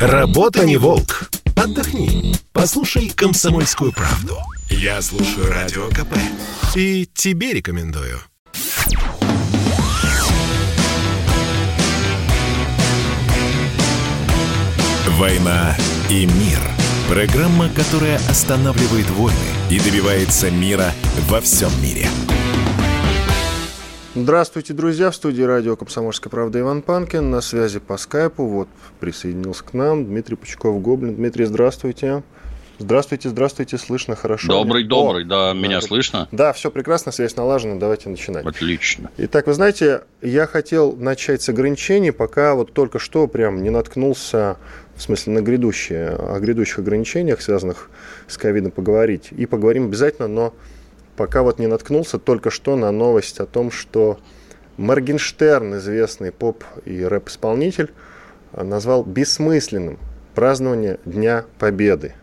Работа не волк. Отдохни. Послушай комсомольскую правду. Я слушаю радио КП. И тебе рекомендую. «Война и мир» – программа, которая останавливает войны и добивается мира во всем мире. Здравствуйте, друзья! В студии радио «Комсомольская правда» Иван Панкин. На связи по скайпу. Вот присоединился к нам Дмитрий Пучков-Гоблин. Дмитрий, здравствуйте. Здравствуйте, здравствуйте, слышно хорошо. Добрый, добрый, О, да, меня да, слышно? Да, все прекрасно, связь налажена, давайте начинать. Отлично. Итак, вы знаете, я хотел начать с ограничений, пока вот только что прям не наткнулся, в смысле, на грядущие, о грядущих ограничениях, связанных с ковидом, поговорить. И поговорим обязательно, но пока вот не наткнулся только что на новость о том, что Моргенштерн, известный поп и рэп-исполнитель, назвал бессмысленным празднование Дня Победы.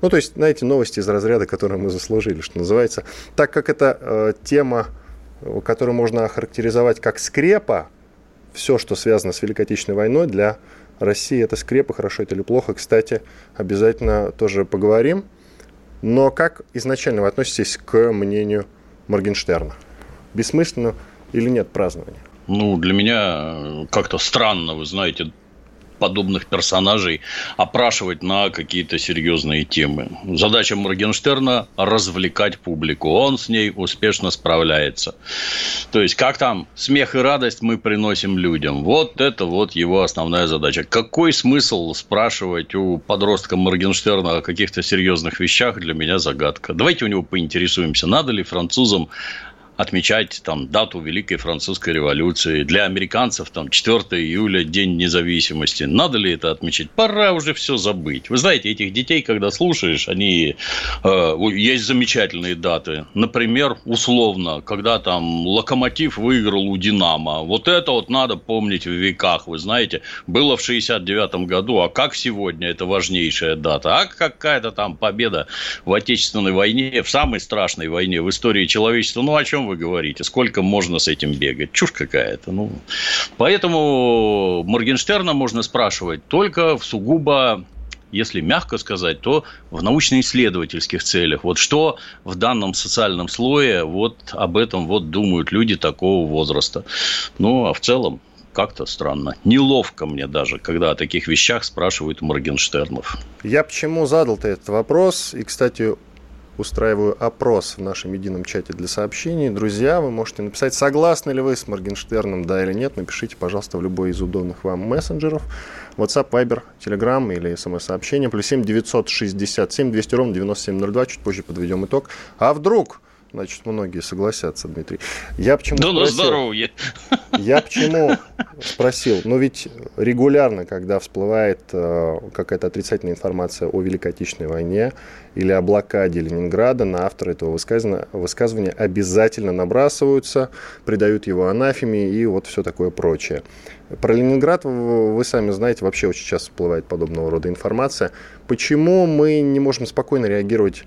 Ну, то есть, знаете, новости из разряда, которые мы заслужили, что называется. Так как это э, тема, которую можно охарактеризовать как скрепа, все, что связано с Великой Отечественной войной, для России это скрепа, хорошо это или плохо, кстати, обязательно тоже поговорим. Но как изначально вы относитесь к мнению Моргенштерна? Бессмысленно или нет празднования? Ну, для меня как-то странно, вы знаете, подобных персонажей опрашивать на какие-то серьезные темы. Задача Моргенштерна – развлекать публику. Он с ней успешно справляется. То есть, как там смех и радость мы приносим людям. Вот это вот его основная задача. Какой смысл спрашивать у подростка Моргенштерна о каких-то серьезных вещах, для меня загадка. Давайте у него поинтересуемся, надо ли французам отмечать там дату Великой Французской революции. Для американцев там 4 июля День независимости. Надо ли это отмечать? Пора уже все забыть. Вы знаете, этих детей, когда слушаешь, они э, есть замечательные даты. Например, условно, когда там Локомотив выиграл у Динамо. Вот это вот надо помнить в веках. Вы знаете, было в 69 году, а как сегодня это важнейшая дата? А какая-то там победа в Отечественной войне, в самой страшной войне в истории человечества. Ну, о чем чем вы говорите? Сколько можно с этим бегать? Чушь какая-то. Ну, поэтому Моргенштерна можно спрашивать только в сугубо если мягко сказать, то в научно-исследовательских целях. Вот что в данном социальном слое вот об этом вот думают люди такого возраста. Ну, а в целом как-то странно. Неловко мне даже, когда о таких вещах спрашивают Моргенштернов. Я почему задал-то этот вопрос? И, кстати, устраиваю опрос в нашем едином чате для сообщений. Друзья, вы можете написать, согласны ли вы с Моргенштерном, да или нет. Напишите, пожалуйста, в любой из удобных вам мессенджеров. WhatsApp, Viber, Telegram или смс-сообщение. Плюс 7 967 200 ровно 9702. Чуть позже подведем итог. А вдруг Значит, многие согласятся, Дмитрий. Я почему да спросил, на здоровье. Я почему спросил? Ну, ведь регулярно, когда всплывает э, какая-то отрицательная информация о Великой Отечественной войне или о блокаде Ленинграда, на автора этого высказывания, высказывания обязательно набрасываются, придают его анафеме и вот все такое прочее. Про Ленинград вы сами знаете, вообще очень часто всплывает подобного рода информация. Почему мы не можем спокойно реагировать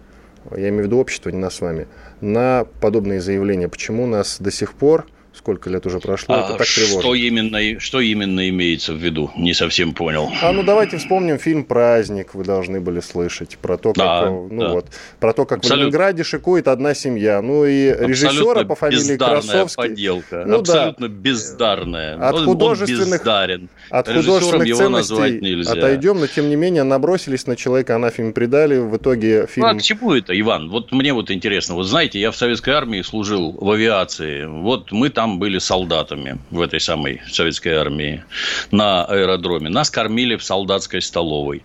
я имею в виду общество, не нас с вами, на подобные заявления. Почему нас до сих пор сколько лет уже прошло, а это так тревожно. Что именно, что именно имеется в виду? Не совсем понял. А ну давайте вспомним фильм «Праздник», вы должны были слышать, про то, как, да, ну, да. Вот, про то, как в Ленинграде шикует одна семья. Ну и режиссера по фамилии Красовский. подделка. Ну, Абсолютно да. бездарная. От он, художественных, бездарен. От художественных его назвать нельзя. отойдем, но тем не менее набросились на человека, анафеме предали, в итоге фильм... Ну а к чему это, Иван? Вот мне вот интересно. Вот знаете, я в советской армии служил в авиации. Вот мы там были солдатами в этой самой советской армии на аэродроме. Нас кормили в солдатской столовой.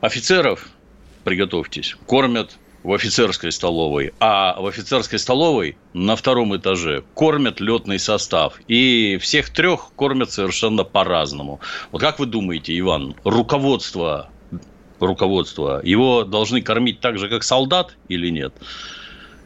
Офицеров, приготовьтесь, кормят в офицерской столовой, а в офицерской столовой на втором этаже кормят летный состав. И всех трех кормят совершенно по-разному. Вот как вы думаете, Иван, руководство, руководство, его должны кормить так же, как солдат или нет?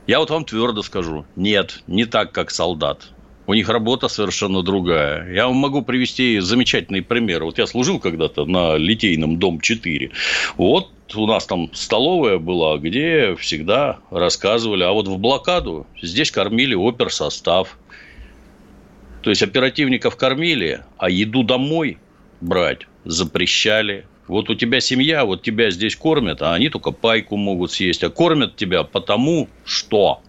Я вот вам твердо скажу, нет, не так, как солдат. У них работа совершенно другая. Я вам могу привести замечательный пример. Вот я служил когда-то на Литейном дом 4. Вот у нас там столовая была, где всегда рассказывали. А вот в блокаду здесь кормили оперсостав. То есть, оперативников кормили, а еду домой брать запрещали. Вот у тебя семья, вот тебя здесь кормят, а они только пайку могут съесть. А кормят тебя потому, что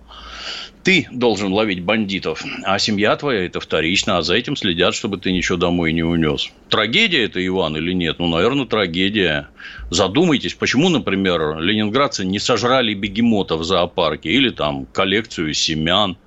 ты должен ловить бандитов, а семья твоя это вторично, а за этим следят, чтобы ты ничего домой не унес. Трагедия это, Иван, или нет? Ну, наверное, трагедия. Задумайтесь, почему, например, ленинградцы не сожрали бегемота в зоопарке или там коллекцию семян –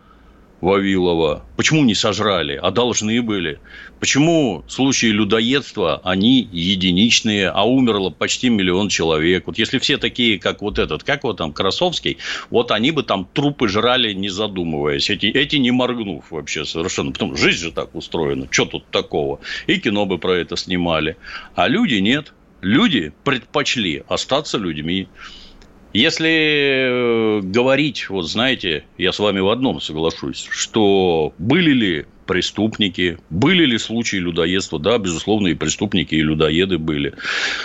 Вавилова. Почему не сожрали, а должны были? Почему случаи людоедства, они единичные, а умерло почти миллион человек? Вот если все такие, как вот этот, как вот там, Красовский, вот они бы там трупы жрали, не задумываясь. Эти, эти не моргнув вообще совершенно. Потому что жизнь же так устроена. Что тут такого? И кино бы про это снимали. А люди нет. Люди предпочли остаться людьми. Если э, говорить, вот знаете, я с вами в одном соглашусь, что были ли преступники. Были ли случаи людоедства? Да, безусловно, и преступники, и людоеды были.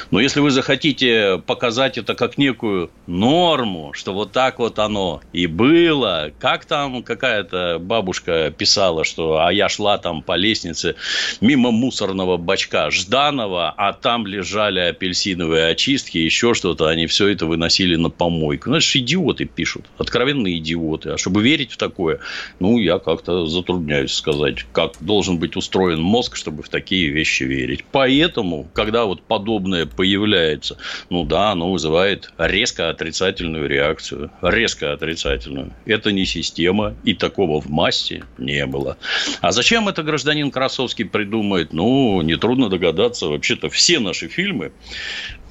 Но если вы захотите показать это как некую норму, что вот так вот оно и было, как там какая-то бабушка писала, что а я шла там по лестнице мимо мусорного бачка Жданова, а там лежали апельсиновые очистки, еще что-то, они все это выносили на помойку. Ну, это же идиоты пишут, откровенные идиоты. А чтобы верить в такое, ну, я как-то затрудняюсь сказать сказать, как должен быть устроен мозг, чтобы в такие вещи верить. Поэтому, когда вот подобное появляется, ну да, оно вызывает резко отрицательную реакцию. Резко отрицательную. Это не система, и такого в массе не было. А зачем это гражданин Красовский придумает? Ну, нетрудно догадаться. Вообще-то все наши фильмы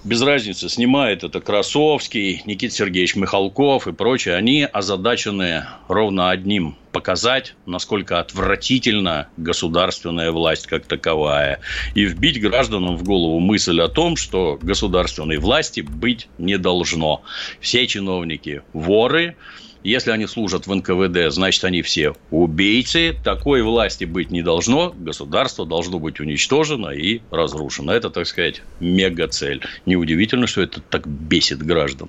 без разницы, снимает это Красовский, Никита Сергеевич Михалков и прочие, они озадачены ровно одним – показать, насколько отвратительна государственная власть как таковая, и вбить гражданам в голову мысль о том, что государственной власти быть не должно. Все чиновники – воры, если они служат в НКВД, значит, они все убийцы. Такой власти быть не должно. Государство должно быть уничтожено и разрушено. Это, так сказать, мега-цель. Неудивительно, что это так бесит граждан.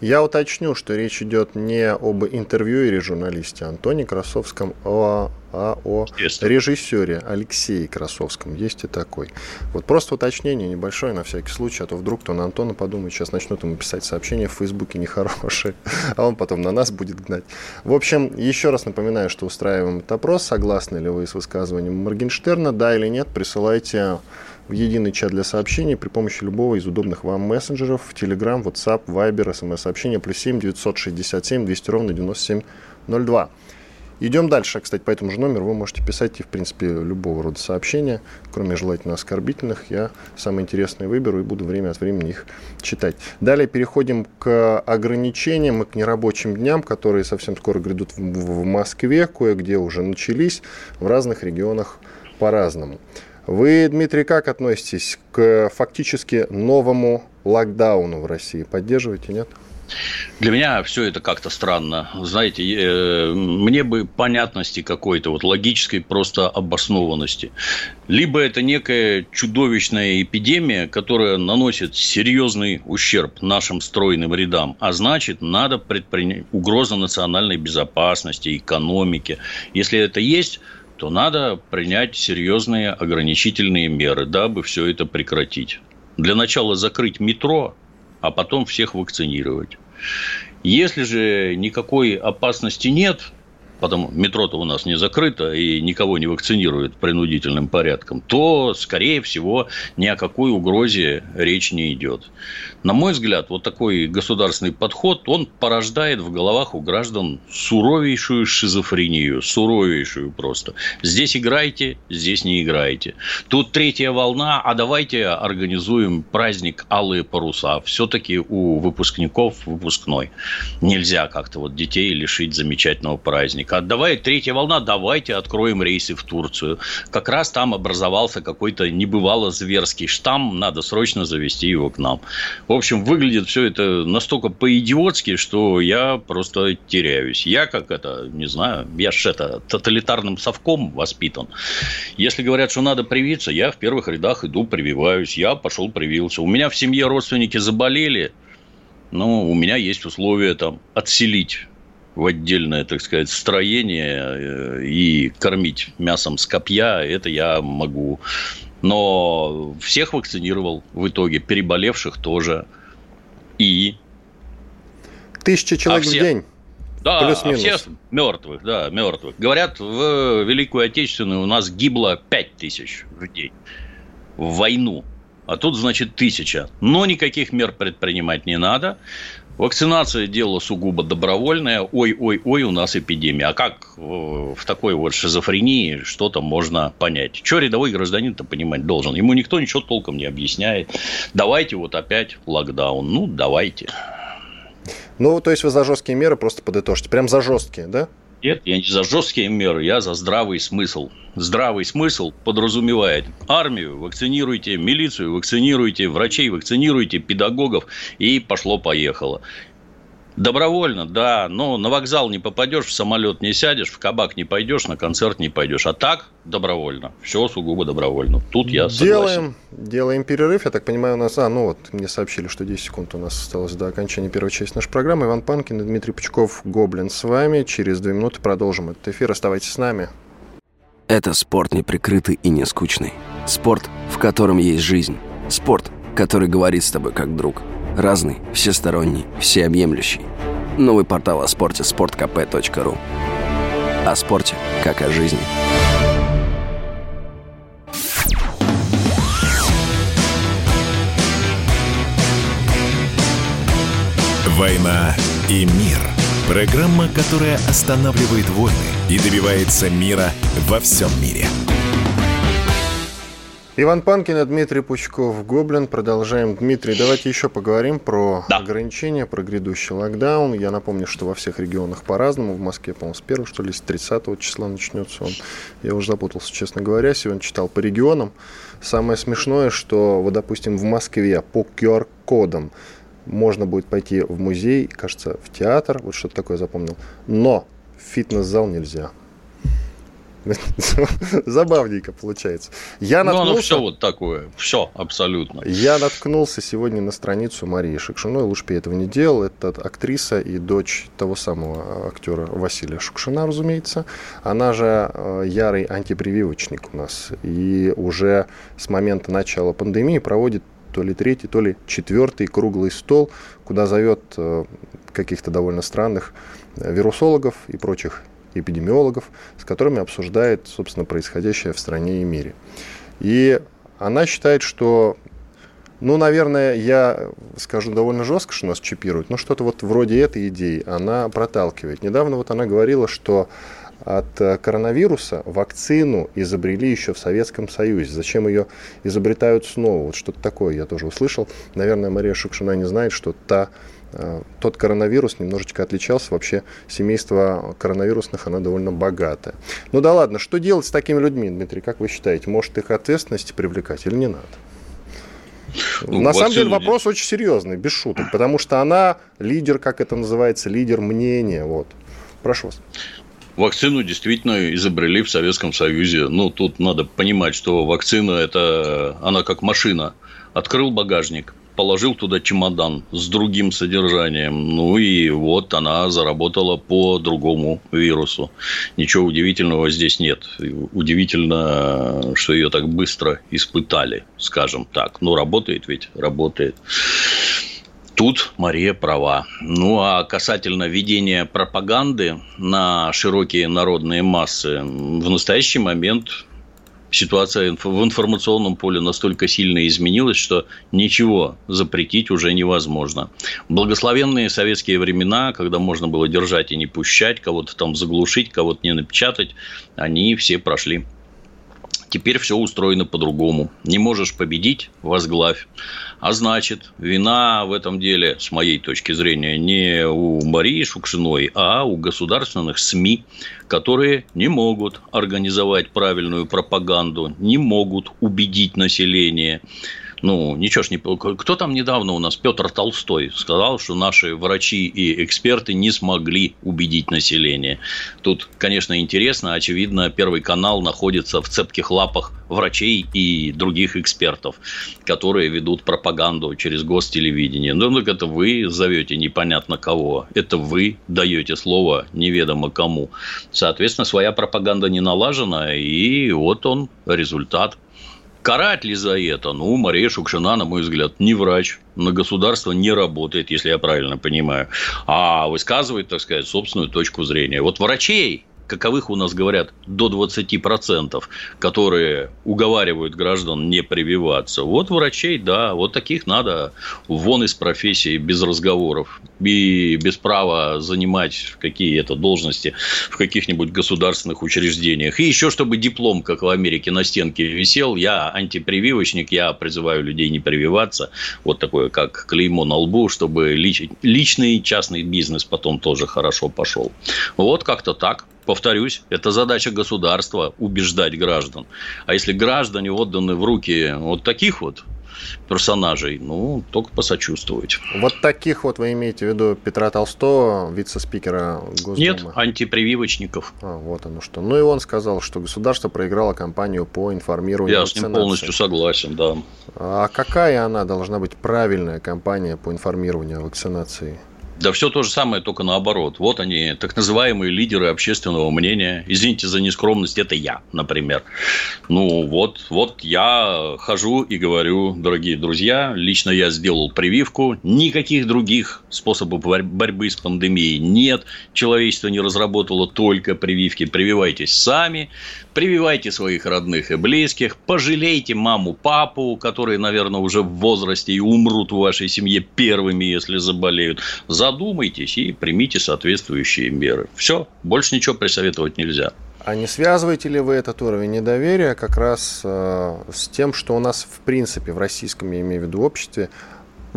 Я уточню, что речь идет не об интервьюере журналисте Антоне Красовском, а, а о режиссере Алексее Красовском. Есть и такой. Вот просто уточнение небольшое на всякий случай, а то вдруг кто на Антона подумает, сейчас начнут ему писать сообщения в Фейсбуке нехорошие, а он потом на нас будет гнать. В общем, еще раз напоминаю, что устраиваем этот опрос. Согласны ли вы с высказыванием Моргенштерна? Да или нет? Присылайте в единый чат для сообщений при помощи любого из удобных вам мессенджеров в Telegram, WhatsApp, Viber, смс-сообщения плюс 7 967 200 ровно 9702. Идем дальше. Кстати, по этому же номеру вы можете писать и, в принципе, любого рода сообщения, кроме желательно оскорбительных. Я самые интересные выберу и буду время от времени их читать. Далее переходим к ограничениям и к нерабочим дням, которые совсем скоро грядут в Москве, кое-где уже начались, в разных регионах по-разному. Вы, Дмитрий, как относитесь к фактически новому локдауну в России? Поддерживаете, нет? Для меня все это как-то странно. Знаете, э, мне бы понятности какой-то, вот логической просто обоснованности. Либо это некая чудовищная эпидемия, которая наносит серьезный ущерб нашим стройным рядам, а значит, надо предпринять угроза национальной безопасности, экономики. Если это есть, то надо принять серьезные ограничительные меры, дабы все это прекратить. Для начала закрыть метро, а потом всех вакцинировать. Если же никакой опасности нет, потому метро-то у нас не закрыто и никого не вакцинируют принудительным порядком, то, скорее всего, ни о какой угрозе речь не идет. На мой взгляд, вот такой государственный подход, он порождает в головах у граждан суровейшую шизофрению, суровейшую просто. Здесь играйте, здесь не играйте. Тут третья волна, а давайте организуем праздник Алые паруса. Все-таки у выпускников выпускной. Нельзя как-то вот детей лишить замечательного праздника. А давай третья волна, давайте откроем рейсы в Турцию. Как раз там образовался какой-то небывало зверский штамм, надо срочно завести его к нам. В общем, выглядит все это настолько по-идиотски, что я просто теряюсь. Я как это, не знаю, я ж это тоталитарным совком воспитан. Если говорят, что надо привиться, я в первых рядах иду, прививаюсь. Я пошел привился. У меня в семье родственники заболели, ну, у меня есть условия там отселить в отдельное, так сказать, строение э, и кормить мясом с копья, это я могу. Но всех вакцинировал в итоге, переболевших тоже. И? Тысяча человек а все... в день. Да, Плюс-минус. а все мертвых, да, мертвых. Говорят, в Великую Отечественную у нас гибло 5 тысяч людей в войну. А тут, значит, тысяча. Но никаких мер предпринимать не надо. Вакцинация – дело сугубо добровольное. Ой-ой-ой, у нас эпидемия. А как в такой вот шизофрении что-то можно понять? Что рядовой гражданин-то понимать должен? Ему никто ничего толком не объясняет. Давайте вот опять локдаун. Ну, давайте. Ну, то есть вы за жесткие меры просто подытожите. Прям за жесткие, да? Нет, я не за жесткие меры, я за здравый смысл. Здравый смысл подразумевает армию вакцинируйте, милицию вакцинируйте, врачей вакцинируйте, педагогов и пошло-поехало. Добровольно, да, но на вокзал не попадешь, в самолет не сядешь, в кабак не пойдешь, на концерт не пойдешь. А так добровольно. Все сугубо добровольно. Тут я согласен. Делаем, делаем перерыв. Я так понимаю, у нас... А, ну вот, мне сообщили, что 10 секунд у нас осталось до окончания первой части нашей программы. Иван Панкин и Дмитрий Пучков, Гоблин с вами. Через две минуты продолжим этот эфир. Оставайтесь с нами. Это спорт неприкрытый и не скучный. Спорт, в котором есть жизнь. Спорт, который говорит с тобой как друг – Разный, всесторонний, всеобъемлющий. Новый портал о спорте – sportkp.ru О спорте, как о жизни. «Война и мир» – программа, которая останавливает войны и добивается мира во всем мире – Иван Панкин и Дмитрий Пучков, Гоблин. Продолжаем. Дмитрий, давайте еще поговорим про да. ограничения, про грядущий локдаун. Я напомню, что во всех регионах по-разному. В Москве, по-моему, с 1 что ли, с 30 числа начнется он. Я уже запутался, честно говоря. Сегодня читал по регионам. Самое смешное, что, вот, допустим, в Москве по QR-кодам можно будет пойти в музей, кажется, в театр, вот что-то такое запомнил. Но в фитнес-зал нельзя. Забавненько получается. Я наткнулся... Ну, оно все вот такое. Все, абсолютно. Я наткнулся сегодня на страницу Марии Шукшиной. Лучше бы я этого не делал. Это актриса и дочь того самого актера Василия Шукшина, разумеется. Она же э, ярый антипрививочник у нас. И уже с момента начала пандемии проводит то ли третий, то ли четвертый круглый стол, куда зовет э, каких-то довольно странных э, вирусологов и прочих эпидемиологов, с которыми обсуждает, собственно, происходящее в стране и мире. И она считает, что, ну, наверное, я скажу довольно жестко, что нас чипируют, но что-то вот вроде этой идеи она проталкивает. Недавно вот она говорила, что от коронавируса вакцину изобрели еще в Советском Союзе. Зачем ее изобретают снова? Вот что-то такое я тоже услышал. Наверное, Мария Шукшина не знает, что та Э, тот коронавирус немножечко отличался. Вообще семейство коронавирусных, оно довольно богатое. Ну да ладно, что делать с такими людьми, Дмитрий, как вы считаете? Может их ответственности привлекать или не надо? Ну, На самом деле вопрос очень серьезный, без шуток, потому что она лидер, как это называется, лидер мнения. Вот. Прошу вас. Вакцину действительно изобрели в Советском Союзе. Ну, тут надо понимать, что вакцина – это она как машина. Открыл багажник – положил туда чемодан с другим содержанием. Ну и вот она заработала по другому вирусу. Ничего удивительного здесь нет. Удивительно, что ее так быстро испытали, скажем так. Ну, работает ведь, работает. Тут Мария права. Ну, а касательно ведения пропаганды на широкие народные массы, в настоящий момент ситуация в информационном поле настолько сильно изменилась, что ничего запретить уже невозможно. Благословенные советские времена, когда можно было держать и не пущать, кого-то там заглушить, кого-то не напечатать, они все прошли. Теперь все устроено по-другому. Не можешь победить – возглавь. А значит, вина в этом деле, с моей точки зрения, не у Марии Шукшиной, а у государственных СМИ, которые не могут организовать правильную пропаганду, не могут убедить население. Ну, ничего ж не... Кто там недавно у нас? Петр Толстой сказал, что наши врачи и эксперты не смогли убедить население. Тут, конечно, интересно. Очевидно, Первый канал находится в цепких лапах врачей и других экспертов, которые ведут пропаганду через гостелевидение. Ну, так это вы зовете непонятно кого. Это вы даете слово неведомо кому. Соответственно, своя пропаганда не налажена, и вот он результат Карать ли за это? Ну, Мария Шукшина, на мой взгляд, не врач. На государство не работает, если я правильно понимаю. А высказывает, так сказать, собственную точку зрения. Вот врачей каковых у нас говорят до 20%, которые уговаривают граждан не прививаться. Вот врачей, да, вот таких надо вон из профессии без разговоров и без права занимать какие-то должности в каких-нибудь государственных учреждениях. И еще, чтобы диплом, как в Америке, на стенке висел, я антипрививочник, я призываю людей не прививаться. Вот такое, как клеймо на лбу, чтобы личный частный бизнес потом тоже хорошо пошел. Вот как-то так повторюсь, это задача государства убеждать граждан. А если граждане отданы в руки вот таких вот персонажей, ну, только посочувствовать. Вот таких вот вы имеете в виду Петра Толстого, вице-спикера Госдумы? Нет, антипрививочников. А, вот оно что. Ну, и он сказал, что государство проиграло кампанию по информированию Я с ним полностью согласен, да. А какая она должна быть правильная кампания по информированию о вакцинации? Да все то же самое, только наоборот. Вот они, так называемые лидеры общественного мнения. Извините за нескромность, это я, например. Ну, вот, вот я хожу и говорю, дорогие друзья, лично я сделал прививку. Никаких других способов борьбы с пандемией нет. Человечество не разработало только прививки. Прививайтесь сами прививайте своих родных и близких, пожалейте маму, папу, которые, наверное, уже в возрасте и умрут в вашей семье первыми, если заболеют. Задумайтесь и примите соответствующие меры. Все, больше ничего присоветовать нельзя. А не связываете ли вы этот уровень недоверия как раз э, с тем, что у нас в принципе в российском, я имею в виду, обществе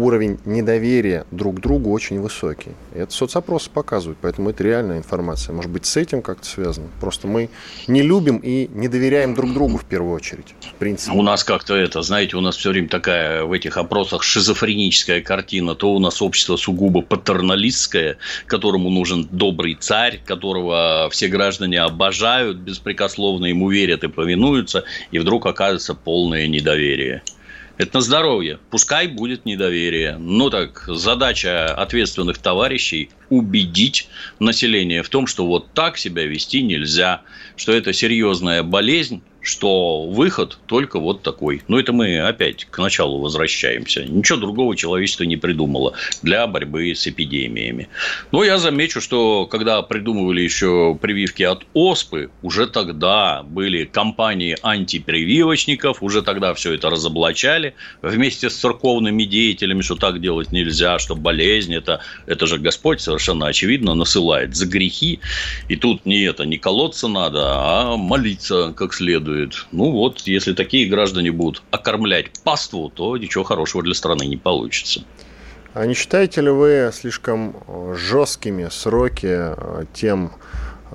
уровень недоверия друг к другу очень высокий. Это соцопросы показывают, поэтому это реальная информация. Может быть, с этим как-то связано. Просто мы не любим и не доверяем друг другу в первую очередь. В принципе. У нас как-то это, знаете, у нас все время такая в этих опросах шизофреническая картина. То у нас общество сугубо патерналистское, которому нужен добрый царь, которого все граждане обожают, беспрекословно ему верят и повинуются, и вдруг оказывается полное недоверие. Это на здоровье. Пускай будет недоверие. Ну так, задача ответственных товарищей убедить население в том, что вот так себя вести нельзя, что это серьезная болезнь, что выход только вот такой. Но это мы опять к началу возвращаемся. Ничего другого человечество не придумало для борьбы с эпидемиями. Но я замечу, что когда придумывали еще прививки от оспы, уже тогда были компании антипрививочников, уже тогда все это разоблачали вместе с церковными деятелями, что так делать нельзя, что болезнь это, это же Господь совершенно очевидно насылает за грехи. И тут не это, не колоться надо, а молиться как следует следует. Ну вот, если такие граждане будут окормлять паству, то ничего хорошего для страны не получится. А не считаете ли вы слишком э, жесткими сроки э, тем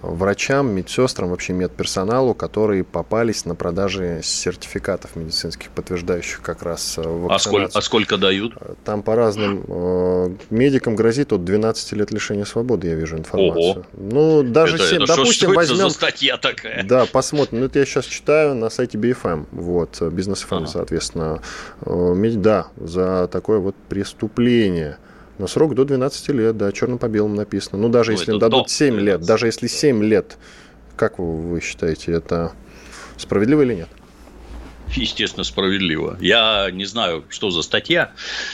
врачам, медсестрам, вообще медперсоналу, которые попались на продаже сертификатов медицинских, подтверждающих как раз вакцинацию. А сколько, а сколько дают? Там по разным э, медикам грозит от 12 лет лишения свободы, я вижу информацию. Ого. Ну, даже это, 7, это допустим, что, что возьмем... Это за статья такая? Да, посмотрим. Ну, это я сейчас читаю на сайте BFM, вот, бизнес FM, ага. соответственно. Э, да, за такое вот преступление. Но срок до 12 лет, да, черным по белому написано. Ну, даже ну, если дадут 7 лет, даже если 7 лет, как вы считаете, это справедливо или нет? Естественно, справедливо. Я не знаю, что за статья,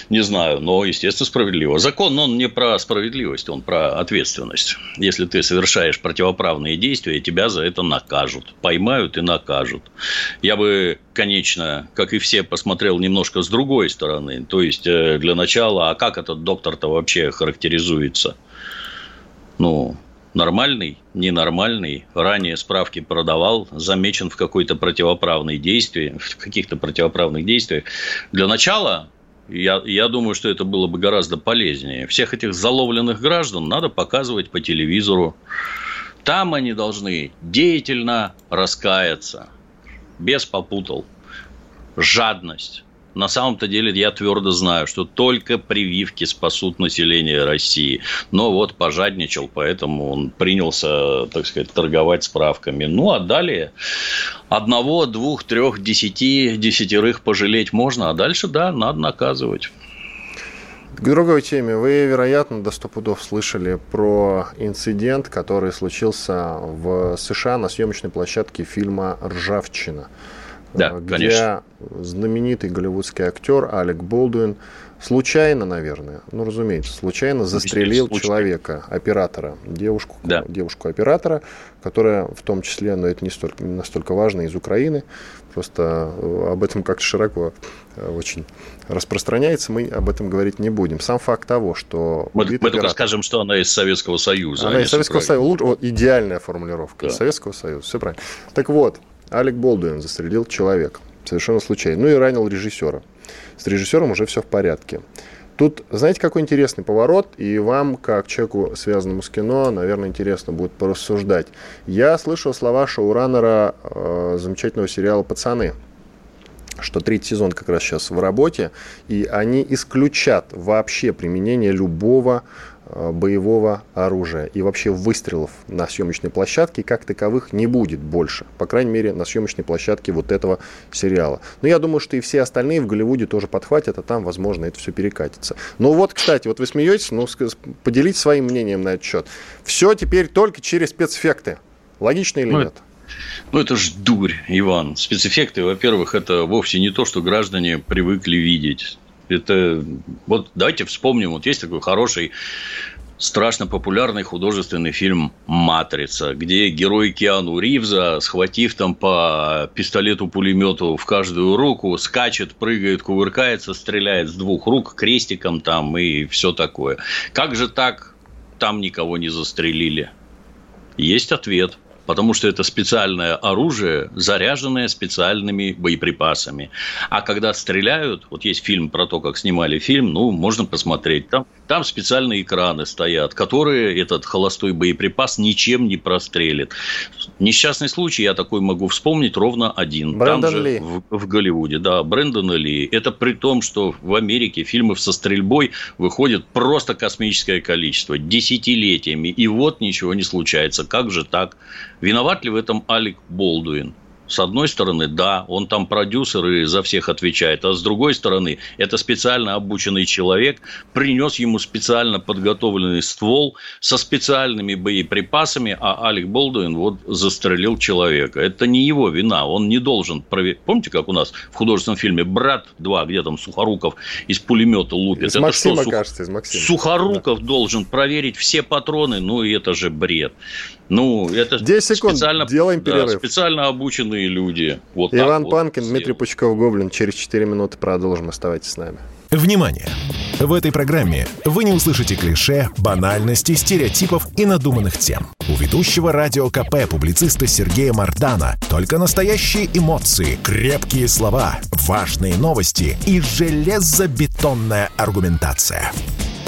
не знаю, но, естественно, справедливо. Закон, он не про справедливость, он про ответственность. Если ты совершаешь противоправные действия, тебя за это накажут. Поймают и накажут. Я бы, конечно, как и все, посмотрел немножко с другой стороны. То есть, э, для начала, а как этот доктор-то вообще характеризуется? Ну, нормальный, ненормальный, ранее справки продавал, замечен в какой-то противоправной действии, в каких-то противоправных действиях. Для начала я, я думаю, что это было бы гораздо полезнее. Всех этих заловленных граждан надо показывать по телевизору. Там они должны деятельно раскаяться. Без попутал. Жадность на самом-то деле я твердо знаю, что только прививки спасут население России. Но вот пожадничал, поэтому он принялся, так сказать, торговать справками. Ну, а далее одного, двух, трех, десяти, десятерых пожалеть можно, а дальше, да, надо наказывать. К другой теме. Вы, вероятно, до сто пудов слышали про инцидент, который случился в США на съемочной площадке фильма «Ржавчина». Да, где конечно. знаменитый голливудский актер Алек Болдуин случайно, наверное, ну, разумеется, случайно застрелил случайно. человека, оператора, девушку, да. девушку-оператора, которая в том числе, но это не, столько, не настолько важно, из Украины, просто э, об этом как-то широко э, очень распространяется, мы об этом говорить не будем. Сам факт того, что... Мы, мы оператор, только скажем, что она из Советского Союза. Она а из Советского Союза, вот, идеальная формулировка, да. из Советского Союза, все правильно. Так вот, Алек Болдуин застрелил человека, совершенно случайно, ну и ранил режиссера. С режиссером уже все в порядке. Тут, знаете, какой интересный поворот, и вам, как человеку, связанному с кино, наверное, интересно будет порассуждать. Я слышал слова шоураннера э, замечательного сериала «Пацаны», что третий сезон как раз сейчас в работе, и они исключат вообще применение любого боевого оружия и вообще выстрелов на съемочной площадке как таковых не будет больше. По крайней мере, на съемочной площадке вот этого сериала. Но я думаю, что и все остальные в Голливуде тоже подхватят, а там, возможно, это все перекатится. Ну вот, кстати, вот вы смеетесь, ну поделитесь своим мнением на этот счет. Все теперь только через спецэффекты. Логично или ну, нет? Ну, это ж дурь, Иван. Спецэффекты, во-первых, это вовсе не то, что граждане привыкли видеть. Это вот давайте вспомним, вот есть такой хороший страшно популярный художественный фильм «Матрица», где герой Киану Ривза, схватив там по пистолету-пулемету в каждую руку, скачет, прыгает, кувыркается, стреляет с двух рук крестиком там и все такое. Как же так там никого не застрелили? Есть ответ – потому что это специальное оружие, заряженное специальными боеприпасами. А когда стреляют, вот есть фильм про то, как снимали фильм, ну, можно посмотреть. Там, там специальные экраны стоят, которые этот холостой боеприпас ничем не прострелит. Несчастный случай, я такой могу вспомнить, ровно один. Брэндон там же, Ли. В, в Голливуде, да, Брэндон Ли. Это при том, что в Америке фильмов со стрельбой выходит просто космическое количество, десятилетиями. И вот ничего не случается. Как же так? Виноват ли в этом Алик Болдуин? С одной стороны, да, он там продюсер и за всех отвечает, а с другой стороны, это специально обученный человек принес ему специально подготовленный ствол со специальными боеприпасами, а Алик Болдуин вот застрелил человека. Это не его вина, он не должен проверить. Помните, как у нас в художественном фильме «Брат 2», где там Сухоруков из пулемета лупит? Из это Максима, что, кажется, из Максима. Сухоруков да. должен проверить все патроны, ну и это же бред. Ну, это 10 секунд, специально, делаем перерыв. Да, специально обученные люди. Вот Иван вот Панкин, вот Дмитрий Пучков, Гоблин. Через 4 минуты продолжим. Оставайтесь с нами. Внимание! В этой программе вы не услышите клише, банальности, стереотипов и надуманных тем. У ведущего радио КП публициста Сергея Мардана только настоящие эмоции, крепкие слова, важные новости и железобетонная аргументация.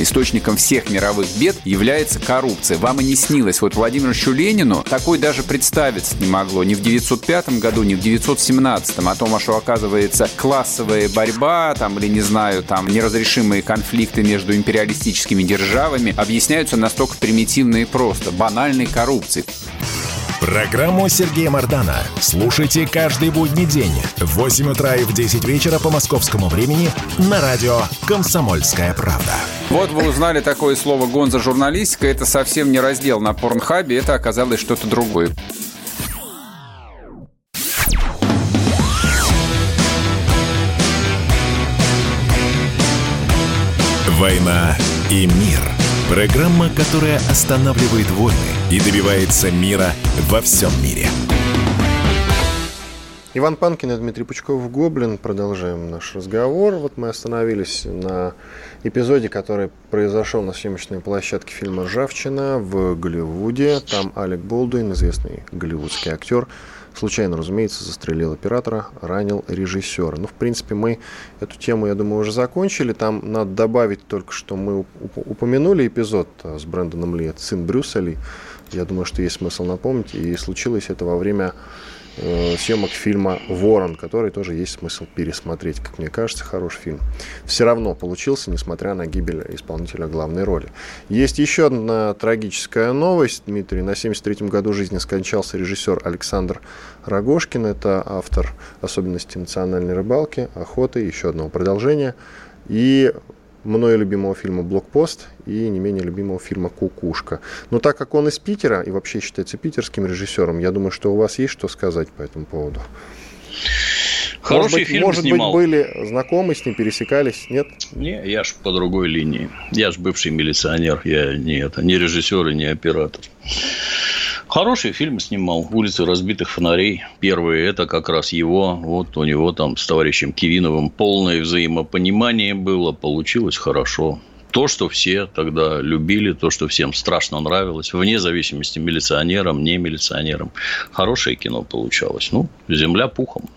Источником всех мировых бед является коррупция. Вам и не снилось. Вот Владимиру Ленину такой даже представиться не могло. Ни в 905 году, ни в 917. О том, что оказывается классовая борьба, там, или, не знаю, там, неразрешимые конфликты между империалистическими державами объясняются настолько примитивно и просто. Банальной коррупцией. Программу Сергея Мардана слушайте каждый будний день в 8 утра и в 10 вечера по московскому времени на радио «Комсомольская правда». Вот вы узнали такое слово «гонза-журналистика». Это совсем не раздел на порнхабе, это оказалось что-то другое. «Война и мир» – программа, которая останавливает войны и добивается мира во всем мире. Иван Панкин и Дмитрий Пучков Гоблин. Продолжаем наш разговор. Вот мы остановились на эпизоде, который произошел на съемочной площадке фильма «Ржавчина» в Голливуде. Там Алек Болдуин, известный голливудский актер, случайно, разумеется, застрелил оператора, ранил режиссера. Ну, в принципе, мы эту тему, я думаю, уже закончили. Там надо добавить только, что мы упомянули эпизод с Брэндоном Ли, сын Брюса Ли. Я думаю, что есть смысл напомнить. И случилось это во время Э, съемок фильма «Ворон», который тоже есть смысл пересмотреть. Как мне кажется, хороший фильм. Все равно получился, несмотря на гибель исполнителя главной роли. Есть еще одна трагическая новость, Дмитрий. На 73-м году жизни скончался режиссер Александр Рогошкин. Это автор особенностей национальной рыбалки, охоты, еще одного продолжения. И мною любимого фильма «Блокпост» и не менее любимого фильма «Кукушка». Но так как он из Питера и вообще считается питерским режиссером, я думаю, что у вас есть что сказать по этому поводу. Хороший может быть, фильм может снимал. быть, были знакомы с ним, пересекались, нет? Не, я ж по другой линии. Я ж бывший милиционер, я не, это, не режиссер и не оператор. Хорошие фильмы снимал. «Улицы разбитых фонарей». Первые – это как раз его. Вот у него там с товарищем Кивиновым полное взаимопонимание было. Получилось хорошо. То, что все тогда любили, то, что всем страшно нравилось, вне зависимости милиционерам, не милиционерам. Хорошее кино получалось. Ну, «Земля пухом».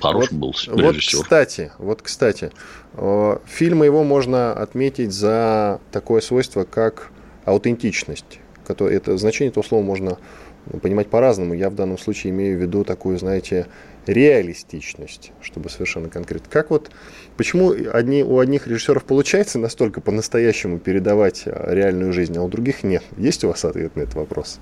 Хороший вот, был режиссер. Вот, кстати, вот, кстати, э, фильмы его можно отметить за такое свойство, как аутентичность который, это значение этого слова можно понимать по-разному. Я в данном случае имею в виду такую, знаете, реалистичность, чтобы совершенно конкретно. Как вот, почему одни, у одних режиссеров получается настолько по-настоящему передавать реальную жизнь, а у других нет? Есть у вас ответ на этот вопрос?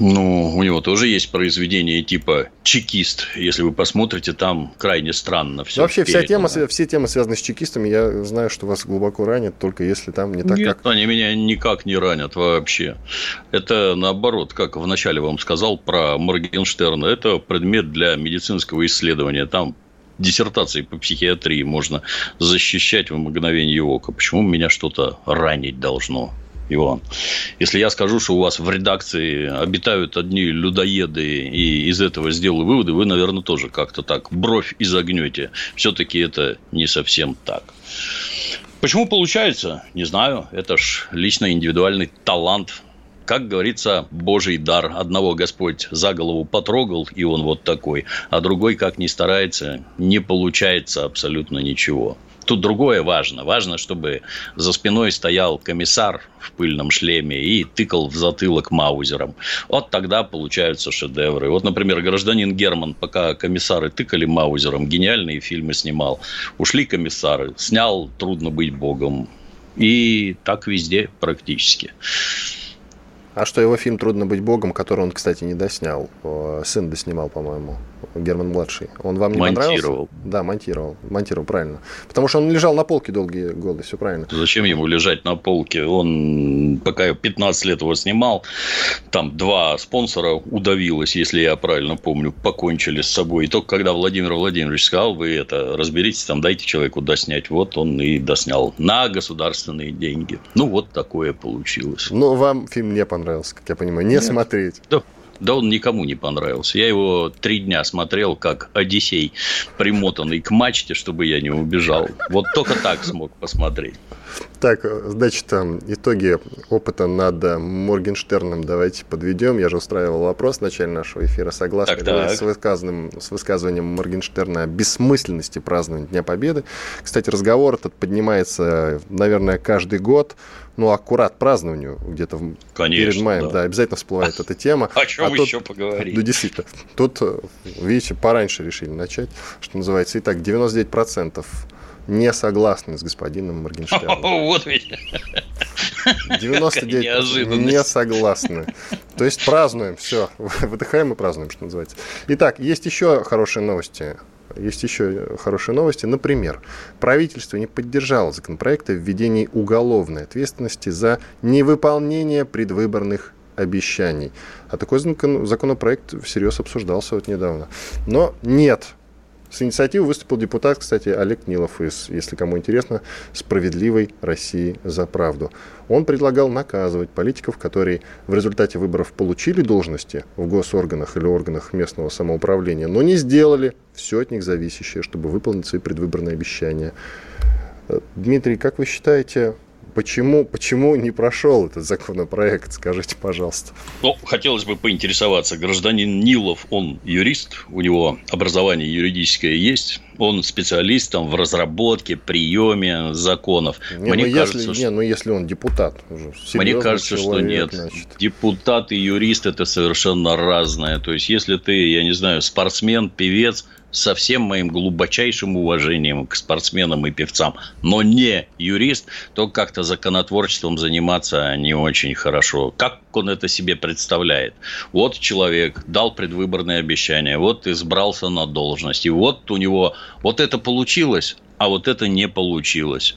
Ну, у него тоже есть произведение типа «Чекист». Если вы посмотрите, там крайне странно все. Вообще, вся тема, все темы, связанные с чекистами, я знаю, что вас глубоко ранят, только если там не так, Нет, как... они меня никак не ранят вообще. Это наоборот, как вначале вам сказал про Моргенштерна, это предмет для медицинского исследования. Там диссертации по психиатрии можно защищать в мгновение ока. Почему меня что-то ранить должно? Иван. Если я скажу, что у вас в редакции обитают одни людоеды, и из этого сделаю выводы, вы, наверное, тоже как-то так бровь изогнете. Все-таки это не совсем так. Почему получается? Не знаю. Это ж лично индивидуальный талант. Как говорится, божий дар. Одного Господь за голову потрогал, и он вот такой. А другой, как ни старается, не получается абсолютно ничего. Тут другое важно. Важно, чтобы за спиной стоял комиссар в пыльном шлеме и тыкал в затылок маузером. Вот тогда получаются шедевры. Вот, например, гражданин Герман, пока комиссары тыкали маузером, гениальные фильмы снимал. Ушли комиссары, снял «Трудно быть богом». И так везде практически. А что его фильм «Трудно быть богом», который он, кстати, не доснял, сын доснимал, по-моему, Герман-младший, он вам не монтировал. понравился? Да, монтировал. Монтировал, правильно. Потому что он лежал на полке долгие годы, все правильно. Зачем ему лежать на полке? Он, пока я 15 лет его снимал, там два спонсора удавилось, если я правильно помню, покончили с собой. И только когда Владимир Владимирович сказал, вы это разберитесь, там дайте человеку доснять. Вот он и доснял на государственные деньги. Ну, вот такое получилось. Ну, вам фильм не понравился понравился, как я понимаю, не Нет. смотреть. Да. Да он никому не понравился. Я его три дня смотрел, как Одиссей, примотанный к мачте, чтобы я не убежал. Вот только так смог посмотреть. Так, значит, итоги опыта над Моргенштерном давайте подведем. Я же устраивал вопрос в начале нашего эфира. Согласны так, так. С, высказанным, с высказыванием Моргенштерна о бессмысленности празднования Дня Победы? Кстати, разговор этот поднимается, наверное, каждый год ну, аккурат празднованию где-то Конечно, перед маем, да. да, обязательно всплывает эта тема. О чем а еще поговорить? Ну, действительно. Тут, видите, пораньше решили начать, что называется. Итак, 99% не согласны с господином Моргенштерном. Вот ведь. 99% не согласны. То есть празднуем, все, выдыхаем и празднуем, что называется. Итак, есть еще хорошие новости есть еще хорошие новости. Например, правительство не поддержало законопроект о введении уголовной ответственности за невыполнение предвыборных обещаний. А такой законопроект всерьез обсуждался вот недавно. Но нет с инициативой выступил депутат, кстати, Олег Нилов из, если кому интересно, «Справедливой России за правду». Он предлагал наказывать политиков, которые в результате выборов получили должности в госорганах или органах местного самоуправления, но не сделали все от них зависящее, чтобы выполнить свои предвыборные обещания. Э, Дмитрий, как вы считаете, Почему, почему не прошел этот законопроект, скажите, пожалуйста? Ну, хотелось бы поинтересоваться. Гражданин Нилов, он юрист, у него образование юридическое есть, он специалист там, в разработке, приеме законов. Не, Мне ну, кажется, если, что... не, ну если он депутат. Уже Мне кажется, человек, что нет. Значит. Депутат и юрист – это совершенно разное. То есть, если ты, я не знаю, спортсмен, певец – со всем моим глубочайшим уважением к спортсменам и певцам, но не юрист, то как-то законотворчеством заниматься не очень хорошо. Как он это себе представляет? Вот человек дал предвыборные обещания, вот избрался на должность, и вот у него вот это получилось, а вот это не получилось.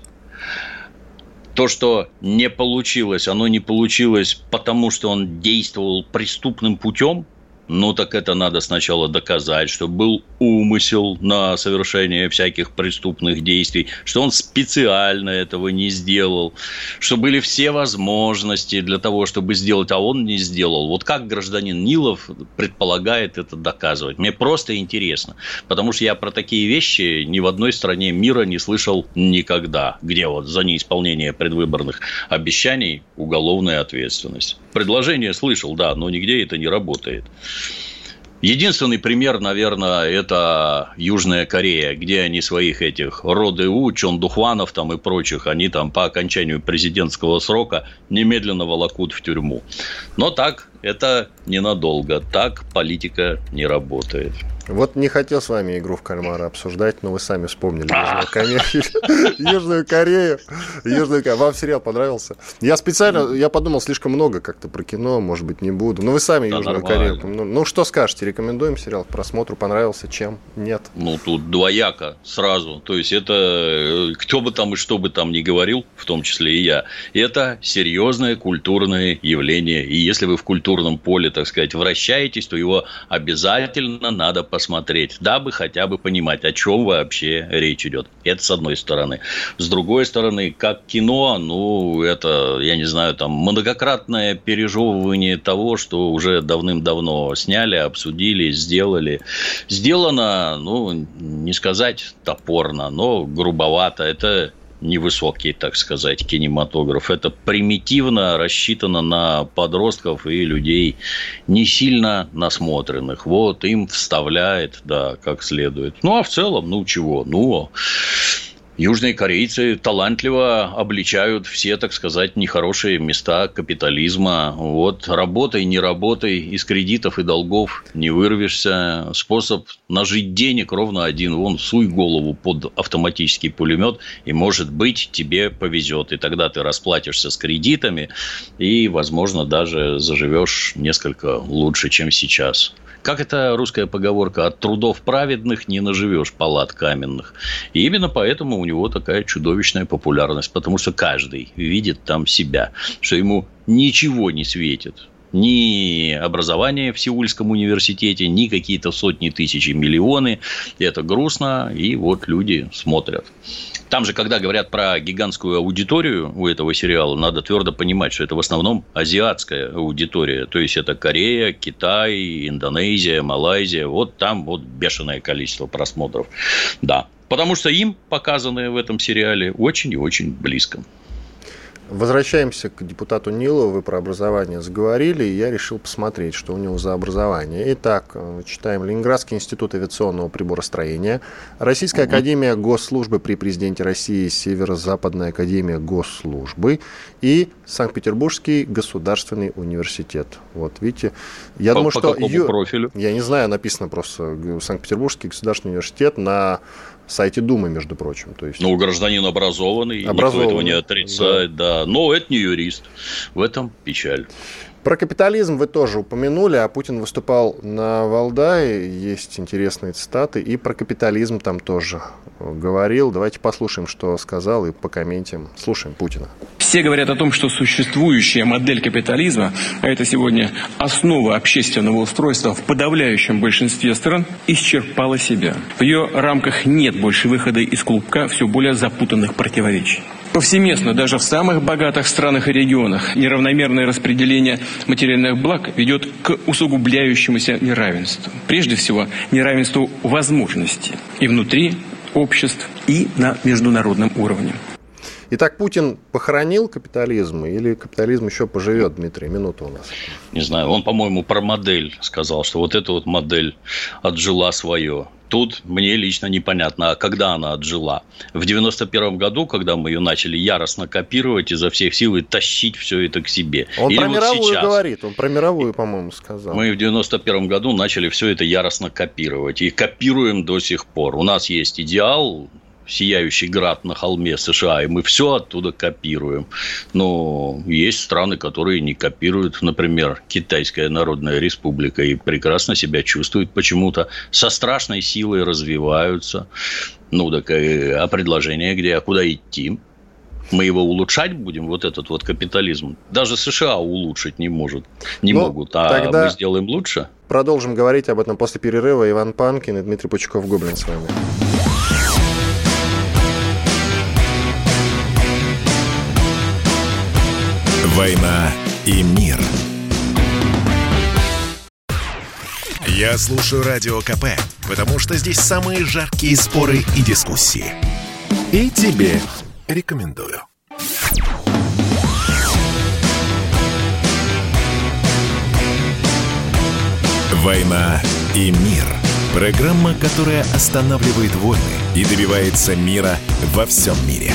То, что не получилось, оно не получилось, потому что он действовал преступным путем – Ну, так это надо сначала доказать, что был умысел на совершение всяких преступных действий, что он специально этого не сделал, что были все возможности для того, чтобы сделать, а он не сделал. Вот как гражданин Нилов предполагает это доказывать? Мне просто интересно, потому что я про такие вещи ни в одной стране мира не слышал никогда, где вот за неисполнение предвыборных обещаний уголовная ответственность. Предложение слышал, да, но нигде это не работает. Единственный пример, наверное, это Южная Корея, где они своих этих РОДУ, Чон Духванов там и прочих, они там по окончанию президентского срока немедленно волокут в тюрьму. Но так это ненадолго. Так политика не работает. Вот не хотел с вами игру в кальмара обсуждать, но вы сами вспомнили Южную Корею. Южную Корею. Вам сериал понравился? Я специально, я подумал слишком много как-то про кино, может быть, не буду. Но вы сами Южную Корею. Ну, что скажете? Рекомендуем сериал к просмотру? Понравился? Чем? Нет? Ну, тут двояко сразу. То есть, это э, кто бы там и что бы там ни говорил, в том числе и я, это серьезное культурное явление. И если вы в культурном поле, так сказать, вращаетесь, то его обязательно надо посмотреть, дабы хотя бы понимать, о чем вообще речь идет. Это с одной стороны. С другой стороны, как кино, ну, это, я не знаю, там, многократное пережевывание того, что уже давным-давно сняли, обсудили, сделали. Сделано, ну, не сказать топорно, но грубовато. Это невысокий, так сказать, кинематограф. Это примитивно рассчитано на подростков и людей не сильно насмотренных. Вот им вставляет, да, как следует. Ну, а в целом, ну, чего? Ну, Южные корейцы талантливо обличают все, так сказать, нехорошие места капитализма. Вот работай, не работай, из кредитов и долгов не вырвешься. Способ нажить денег ровно один. Вон, суй голову под автоматический пулемет, и, может быть, тебе повезет. И тогда ты расплатишься с кредитами, и, возможно, даже заживешь несколько лучше, чем сейчас. Как это русская поговорка, от трудов праведных не наживешь палат каменных. И именно поэтому у него такая чудовищная популярность, потому что каждый видит там себя, что ему ничего не светит ни образование в Сеульском университете, ни какие-то сотни тысяч и миллионы. Это грустно, и вот люди смотрят. Там же, когда говорят про гигантскую аудиторию у этого сериала, надо твердо понимать, что это в основном азиатская аудитория. То есть, это Корея, Китай, Индонезия, Малайзия. Вот там вот бешеное количество просмотров. Да. Потому что им показанное в этом сериале очень и очень близко. Возвращаемся к депутату Нилову. Вы про образование заговорили, и я решил посмотреть, что у него за образование. Итак, э, читаем Ленинградский институт авиационного приборостроения, Российская академия госслужбы при президенте России, Северо-Западная академия госслужбы и Санкт-Петербургский государственный университет. Вот, видите, я по, думаю, по что... Какому Ю... профилю? Я не знаю, написано просто Санкт-Петербургский государственный университет на сайте Думы, между прочим. То есть... Ну, гражданин образованный, образованный, никто этого не отрицает, да. да. Но это не юрист. В этом печаль. Про капитализм вы тоже упомянули, а Путин выступал на Валдае, есть интересные цитаты, и про капитализм там тоже говорил. Давайте послушаем, что сказал, и покомментим. Слушаем Путина. Все говорят о том, что существующая модель капитализма, а это сегодня основа общественного устройства в подавляющем большинстве стран, исчерпала себя. В ее рамках нет больше выхода из клубка все более запутанных противоречий. Повсеместно, даже в самых богатых странах и регионах, неравномерное распределение материальных благ ведет к усугубляющемуся неравенству. Прежде всего, неравенству возможностей и внутри обществ, и на международном уровне. Итак, Путин похоронил капитализм или капитализм еще поживет, Дмитрий? Минута у нас. Не знаю, он, по-моему, про модель сказал, что вот эта вот модель отжила свое. Тут мне лично непонятно, а когда она отжила. В 91 году, когда мы ее начали яростно копировать изо всех сил и тащить все это к себе. Он Или про вот мировую сейчас. говорит, он про мировую, по-моему, сказал. Мы в 91 году начали все это яростно копировать. И копируем до сих пор. У нас есть идеал, сияющий град на холме США, и мы все оттуда копируем. Но есть страны, которые не копируют, например, Китайская Народная Республика, и прекрасно себя чувствуют почему-то, со страшной силой развиваются. Ну, так, а предложение где? А куда идти? Мы его улучшать будем, вот этот вот капитализм. Даже США улучшить не может, не ну, могут. А тогда мы сделаем лучше? Продолжим говорить об этом после перерыва. Иван Панкин и Дмитрий Пучков-Гоблин с вами. «Война и мир». Я слушаю Радио КП, потому что здесь самые жаркие споры и дискуссии. И тебе рекомендую. «Война и мир». Программа, которая останавливает войны и добивается мира во всем мире.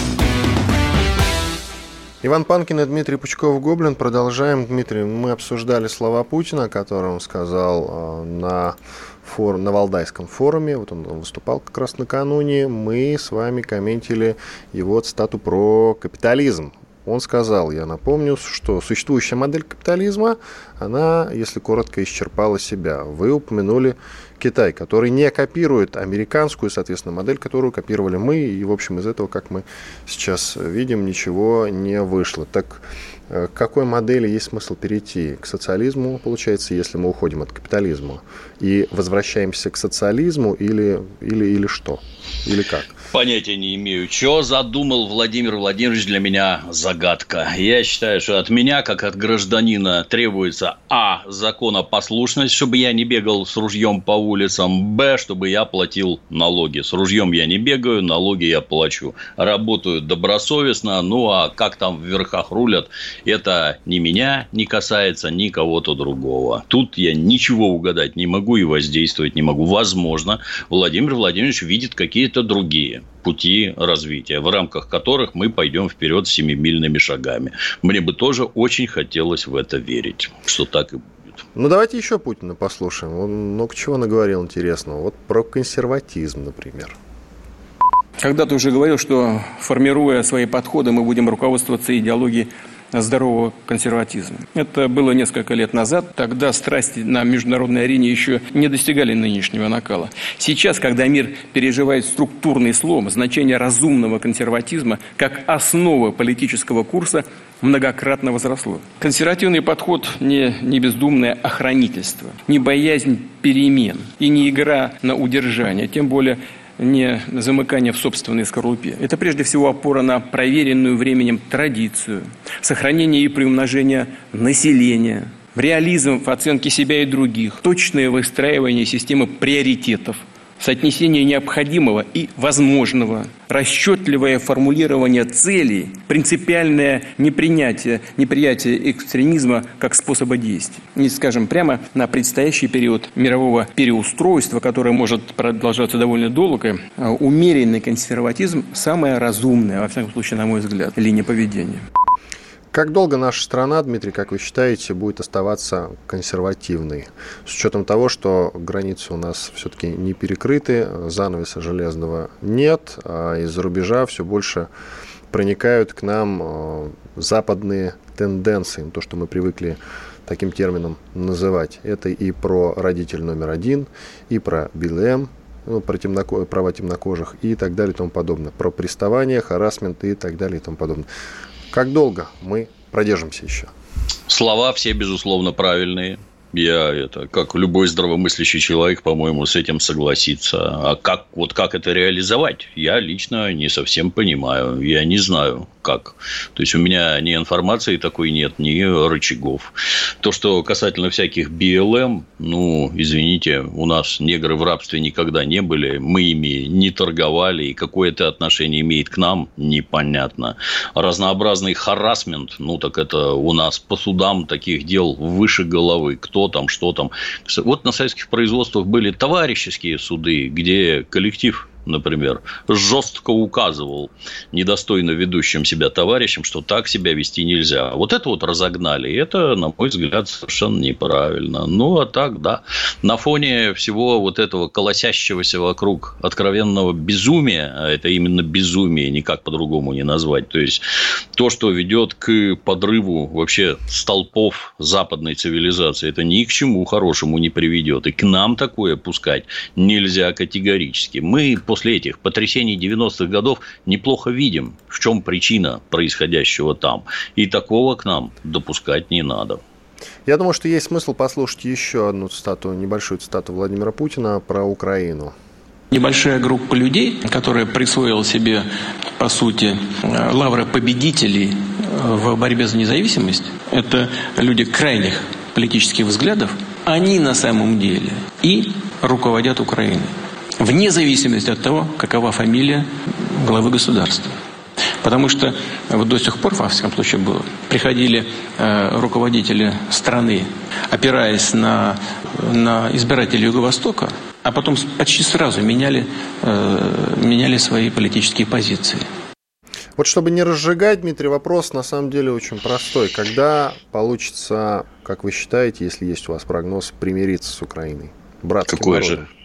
Иван Панкин и Дмитрий Пучков-Гоблин. Продолжаем. Дмитрий, мы обсуждали слова Путина, которые он сказал э, на, форум, на Валдайском форуме. Вот он выступал как раз накануне. Мы с вами комментили его цитату про капитализм. Он сказал, я напомню, что существующая модель капитализма, она, если коротко, исчерпала себя. Вы упомянули Китай, который не копирует американскую, соответственно, модель, которую копировали мы. И, в общем, из этого, как мы сейчас видим, ничего не вышло. Так э, к какой модели есть смысл перейти? К социализму, получается, если мы уходим от капитализма? И возвращаемся к социализму или, или, или что? Или как? Понятия не имею. Что задумал Владимир Владимирович для меня загадка. Я считаю, что от меня, как от гражданина, требуется А. Законопослушность, чтобы я не бегал с ружьем по улицам. Б. Чтобы я платил налоги. С ружьем я не бегаю, налоги я плачу. Работаю добросовестно. Ну, а как там в верхах рулят, это ни меня не касается, ни кого-то другого. Тут я ничего угадать не могу и воздействовать не могу. Возможно, Владимир Владимирович видит какие-то другие пути развития, в рамках которых мы пойдем вперед семимильными шагами. Мне бы тоже очень хотелось в это верить, что так и будет. Ну, давайте еще Путина послушаем. Он много чего наговорил интересного. Вот про консерватизм, например. Когда-то уже говорил, что формируя свои подходы, мы будем руководствоваться идеологией здорового консерватизма. Это было несколько лет назад. Тогда страсти на международной арене еще не достигали нынешнего накала. Сейчас, когда мир переживает структурный слом, значение разумного консерватизма как основа политического курса многократно возросло. Консервативный подход не, не бездумное охранительство, не боязнь перемен и не игра на удержание, тем более не замыкание в собственной скорлупе. Это прежде всего опора на проверенную временем традицию, сохранение и приумножение населения, реализм в оценке себя и других, точное выстраивание системы приоритетов – соотнесение необходимого и возможного, расчетливое формулирование целей, принципиальное непринятие, неприятие экстремизма как способа действий. И, скажем, прямо на предстоящий период мирового переустройства, которое может продолжаться довольно долго, умеренный консерватизм – самая разумная, во всяком случае, на мой взгляд, линия поведения. Как долго наша страна, Дмитрий, как вы считаете, будет оставаться консервативной? С учетом того, что границы у нас все-таки не перекрыты, занавеса железного нет, а из-за рубежа все больше проникают к нам э, западные тенденции, то, что мы привыкли таким термином называть. Это и про родитель номер один, и про БЛМ, ну, про темноко... права темнокожих и так далее и тому подобное. Про приставание, харасмент и так далее и тому подобное. Как долго мы продержимся еще? Слова все, безусловно, правильные. Я это, как любой здравомыслящий человек, по-моему, с этим согласится. А как, вот как это реализовать, я лично не совсем понимаю. Я не знаю, как. То есть, у меня ни информации такой нет, ни рычагов. То, что касательно всяких БЛМ, ну, извините, у нас негры в рабстве никогда не были, мы ими не торговали, и какое это отношение имеет к нам, непонятно. Разнообразный харасмент, ну, так это у нас по судам таких дел выше головы. Кто там, что там. Вот на советских производствах были товарищеские суды, где коллектив например, жестко указывал недостойно ведущим себя товарищам, что так себя вести нельзя. Вот это вот разогнали. И это, на мой взгляд, совершенно неправильно. Ну, а так, да. На фоне всего вот этого колосящегося вокруг откровенного безумия, а это именно безумие, никак по-другому не назвать. То есть, то, что ведет к подрыву вообще столпов западной цивилизации, это ни к чему хорошему не приведет. И к нам такое пускать нельзя категорически. Мы по после этих потрясений 90-х годов неплохо видим, в чем причина происходящего там. И такого к нам допускать не надо. Я думаю, что есть смысл послушать еще одну цитату, небольшую цитату Владимира Путина про Украину. Небольшая группа людей, которая присвоила себе, по сути, лавры победителей в борьбе за независимость, это люди крайних политических взглядов, они на самом деле и руководят Украиной. Вне зависимости от того, какова фамилия главы государства. Потому что вот до сих пор, во всяком случае, было, приходили э, руководители страны, опираясь на, на избирателей Юго-Востока, а потом почти сразу меняли, э, меняли свои политические позиции. Вот чтобы не разжигать, Дмитрий, вопрос на самом деле очень простой. Когда получится, как вы считаете, если есть у вас прогноз, примириться с Украиной? Братским Какое народом? же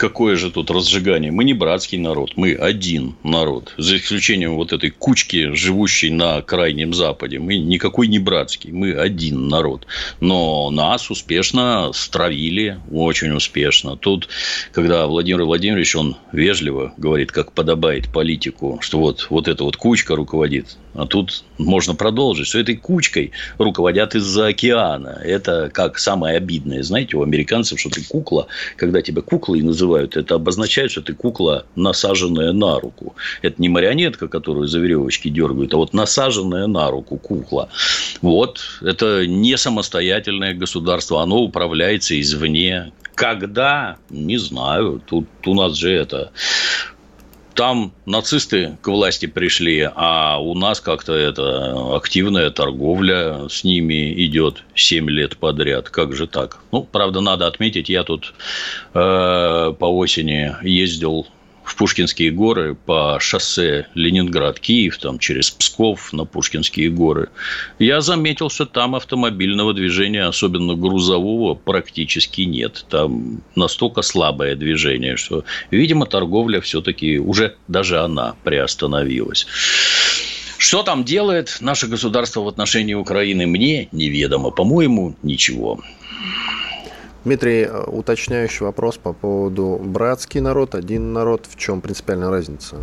какое же тут разжигание? Мы не братский народ, мы один народ. За исключением вот этой кучки, живущей на Крайнем Западе. Мы никакой не братский, мы один народ. Но нас успешно стравили, очень успешно. Тут, когда Владимир Владимирович, он вежливо говорит, как подобает политику, что вот, вот эта вот кучка руководит а тут можно продолжить, что этой кучкой руководят из-за океана. Это как самое обидное. Знаете, у американцев, что ты кукла, когда тебя куклой называют, это обозначает, что ты кукла, насаженная на руку. Это не марионетка, которую за веревочки дергают, а вот насаженная на руку кукла. Вот. Это не самостоятельное государство. Оно управляется извне. Когда? Не знаю. Тут у нас же это там нацисты к власти пришли, а у нас как-то это активная торговля с ними идет 7 лет подряд. Как же так? Ну, правда, надо отметить, я тут э, по осени ездил в Пушкинские горы по шоссе Ленинград-Киев, там через Псков на Пушкинские горы, я заметил, что там автомобильного движения, особенно грузового, практически нет. Там настолько слабое движение, что, видимо, торговля все-таки уже даже она приостановилась. Что там делает наше государство в отношении Украины, мне неведомо. По-моему, ничего. Дмитрий, э, уточняющий вопрос по поводу братский народ, один народ. В чем принципиальная разница?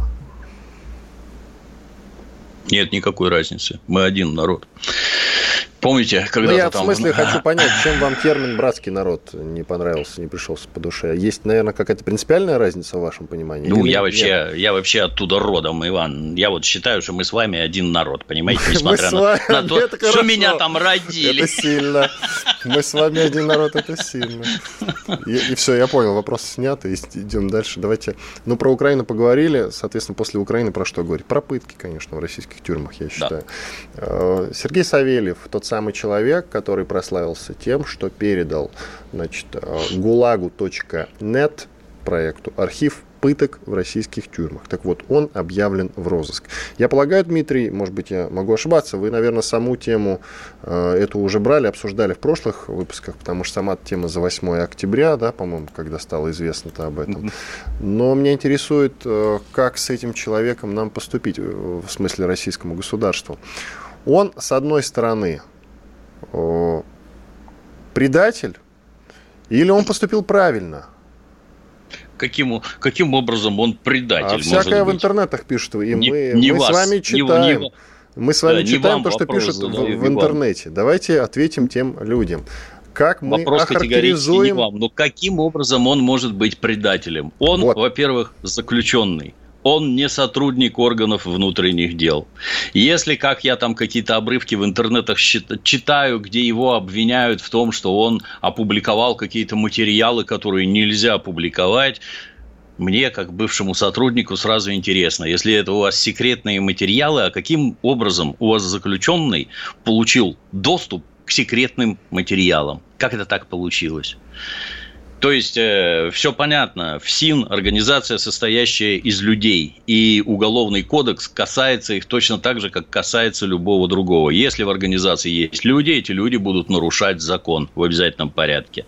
Нет никакой разницы. Мы один народ. Помните, когда ну, я там... в смысле хочу понять, чем вам термин «братский народ» не понравился, не пришелся по душе? Есть, наверное, какая-то принципиальная разница в вашем понимании? Ну, я вообще, я вообще оттуда родом, Иван. Я вот считаю, что мы с вами один народ, понимаете, несмотря на, на то, что меня там родили. Это сильно. Мы с вами один народ, это сильно. И, и все, я понял, вопрос снят, и идем дальше. Давайте, ну, про Украину поговорили, соответственно, после Украины про что говорить? Про пытки, конечно, в российских тюрьмах, я считаю. Да. Э, Сергей Савельев, тот самый человек, который прославился тем, что передал значит, gulagu.net э, проекту архив пыток в российских тюрьмах. Так вот, он объявлен в розыск. Я полагаю, Дмитрий, может быть, я могу ошибаться, вы, наверное, саму тему э, эту уже брали, обсуждали в прошлых выпусках, потому что сама тема за 8 октября, да, по-моему, когда стало известно-то об этом. Но меня интересует, э, как с этим человеком нам поступить, в смысле российскому государству. Он, с одной стороны, предатель, или он поступил правильно? Каким, каким образом он предатель? А всякое в интернетах пишут, и не, мы, не мы вас, с вами читаем. Не, мы с вами да, читаем то, что пишут задаю, в, в интернете. Давайте ответим тем людям. Как мы Вопрос охарактеризуем... не вам, но каким образом он может быть предателем? Он, вот. во-первых, заключенный он не сотрудник органов внутренних дел. Если, как я там какие-то обрывки в интернетах читаю, где его обвиняют в том, что он опубликовал какие-то материалы, которые нельзя опубликовать, мне, как бывшему сотруднику, сразу интересно, если это у вас секретные материалы, а каким образом у вас заключенный получил доступ к секретным материалам? Как это так получилось? То есть, э, все понятно. ФСИН – организация, состоящая из людей. И уголовный кодекс касается их точно так же, как касается любого другого. Если в организации есть люди, эти люди будут нарушать закон в обязательном порядке.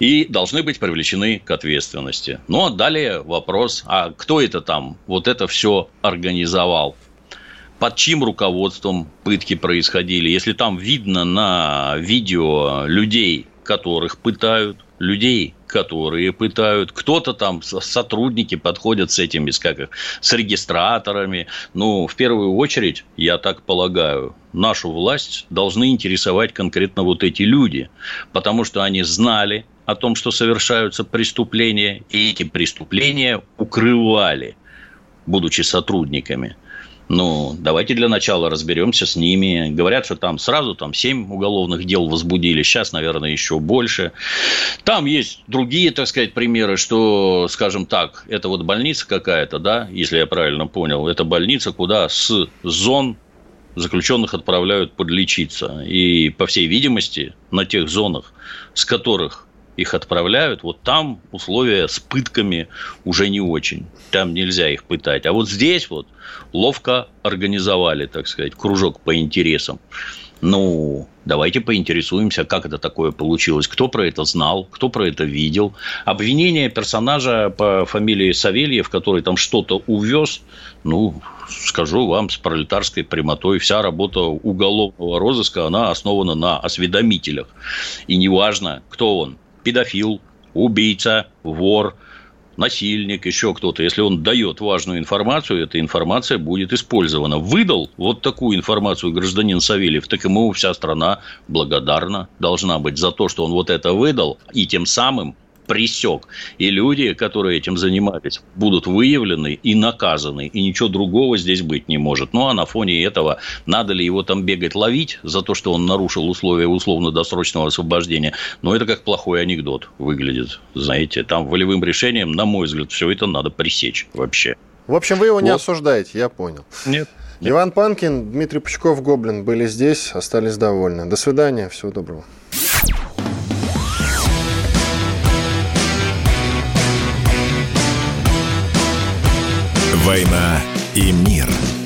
И должны быть привлечены к ответственности. Ну, а далее вопрос, а кто это там вот это все организовал? под чьим руководством пытки происходили. Если там видно на видео людей, которых пытают, людей, которые пытают, кто-то там, сотрудники подходят с этими, как их, с регистраторами. Ну, в первую очередь, я так полагаю, нашу власть должны интересовать конкретно вот эти люди, потому что они знали о том, что совершаются преступления, и эти преступления укрывали, будучи сотрудниками – ну, давайте для начала разберемся с ними. Говорят, что там сразу там 7 уголовных дел возбудили, сейчас, наверное, еще больше. Там есть другие, так сказать, примеры, что, скажем так, это вот больница какая-то, да, если я правильно понял, это больница, куда с зон заключенных отправляют подлечиться. И, по всей видимости, на тех зонах, с которых их отправляют, вот там условия с пытками уже не очень. Там нельзя их пытать. А вот здесь вот ловко организовали, так сказать, кружок по интересам. Ну, давайте поинтересуемся, как это такое получилось, кто про это знал, кто про это видел. Обвинение персонажа по фамилии Савельев, который там что-то увез, ну, скажу вам с пролетарской прямотой, вся работа уголовного розыска, она основана на осведомителях. И неважно, кто он, педофил, убийца, вор, насильник, еще кто-то, если он дает важную информацию, эта информация будет использована. Выдал вот такую информацию гражданин Савельев, так ему вся страна благодарна должна быть за то, что он вот это выдал, и тем самым пресек. И люди, которые этим занимались, будут выявлены и наказаны. И ничего другого здесь быть не может. Ну, а на фоне этого, надо ли его там бегать ловить за то, что он нарушил условия условно-досрочного освобождения? Но это как плохой анекдот выглядит. Знаете, там волевым решением, на мой взгляд, все это надо пресечь вообще. В общем, вы его не вот. осуждаете, я понял. Нет. Иван Панкин, Дмитрий Пучков, Гоблин были здесь, остались довольны. До свидания, всего доброго. «Война и мир».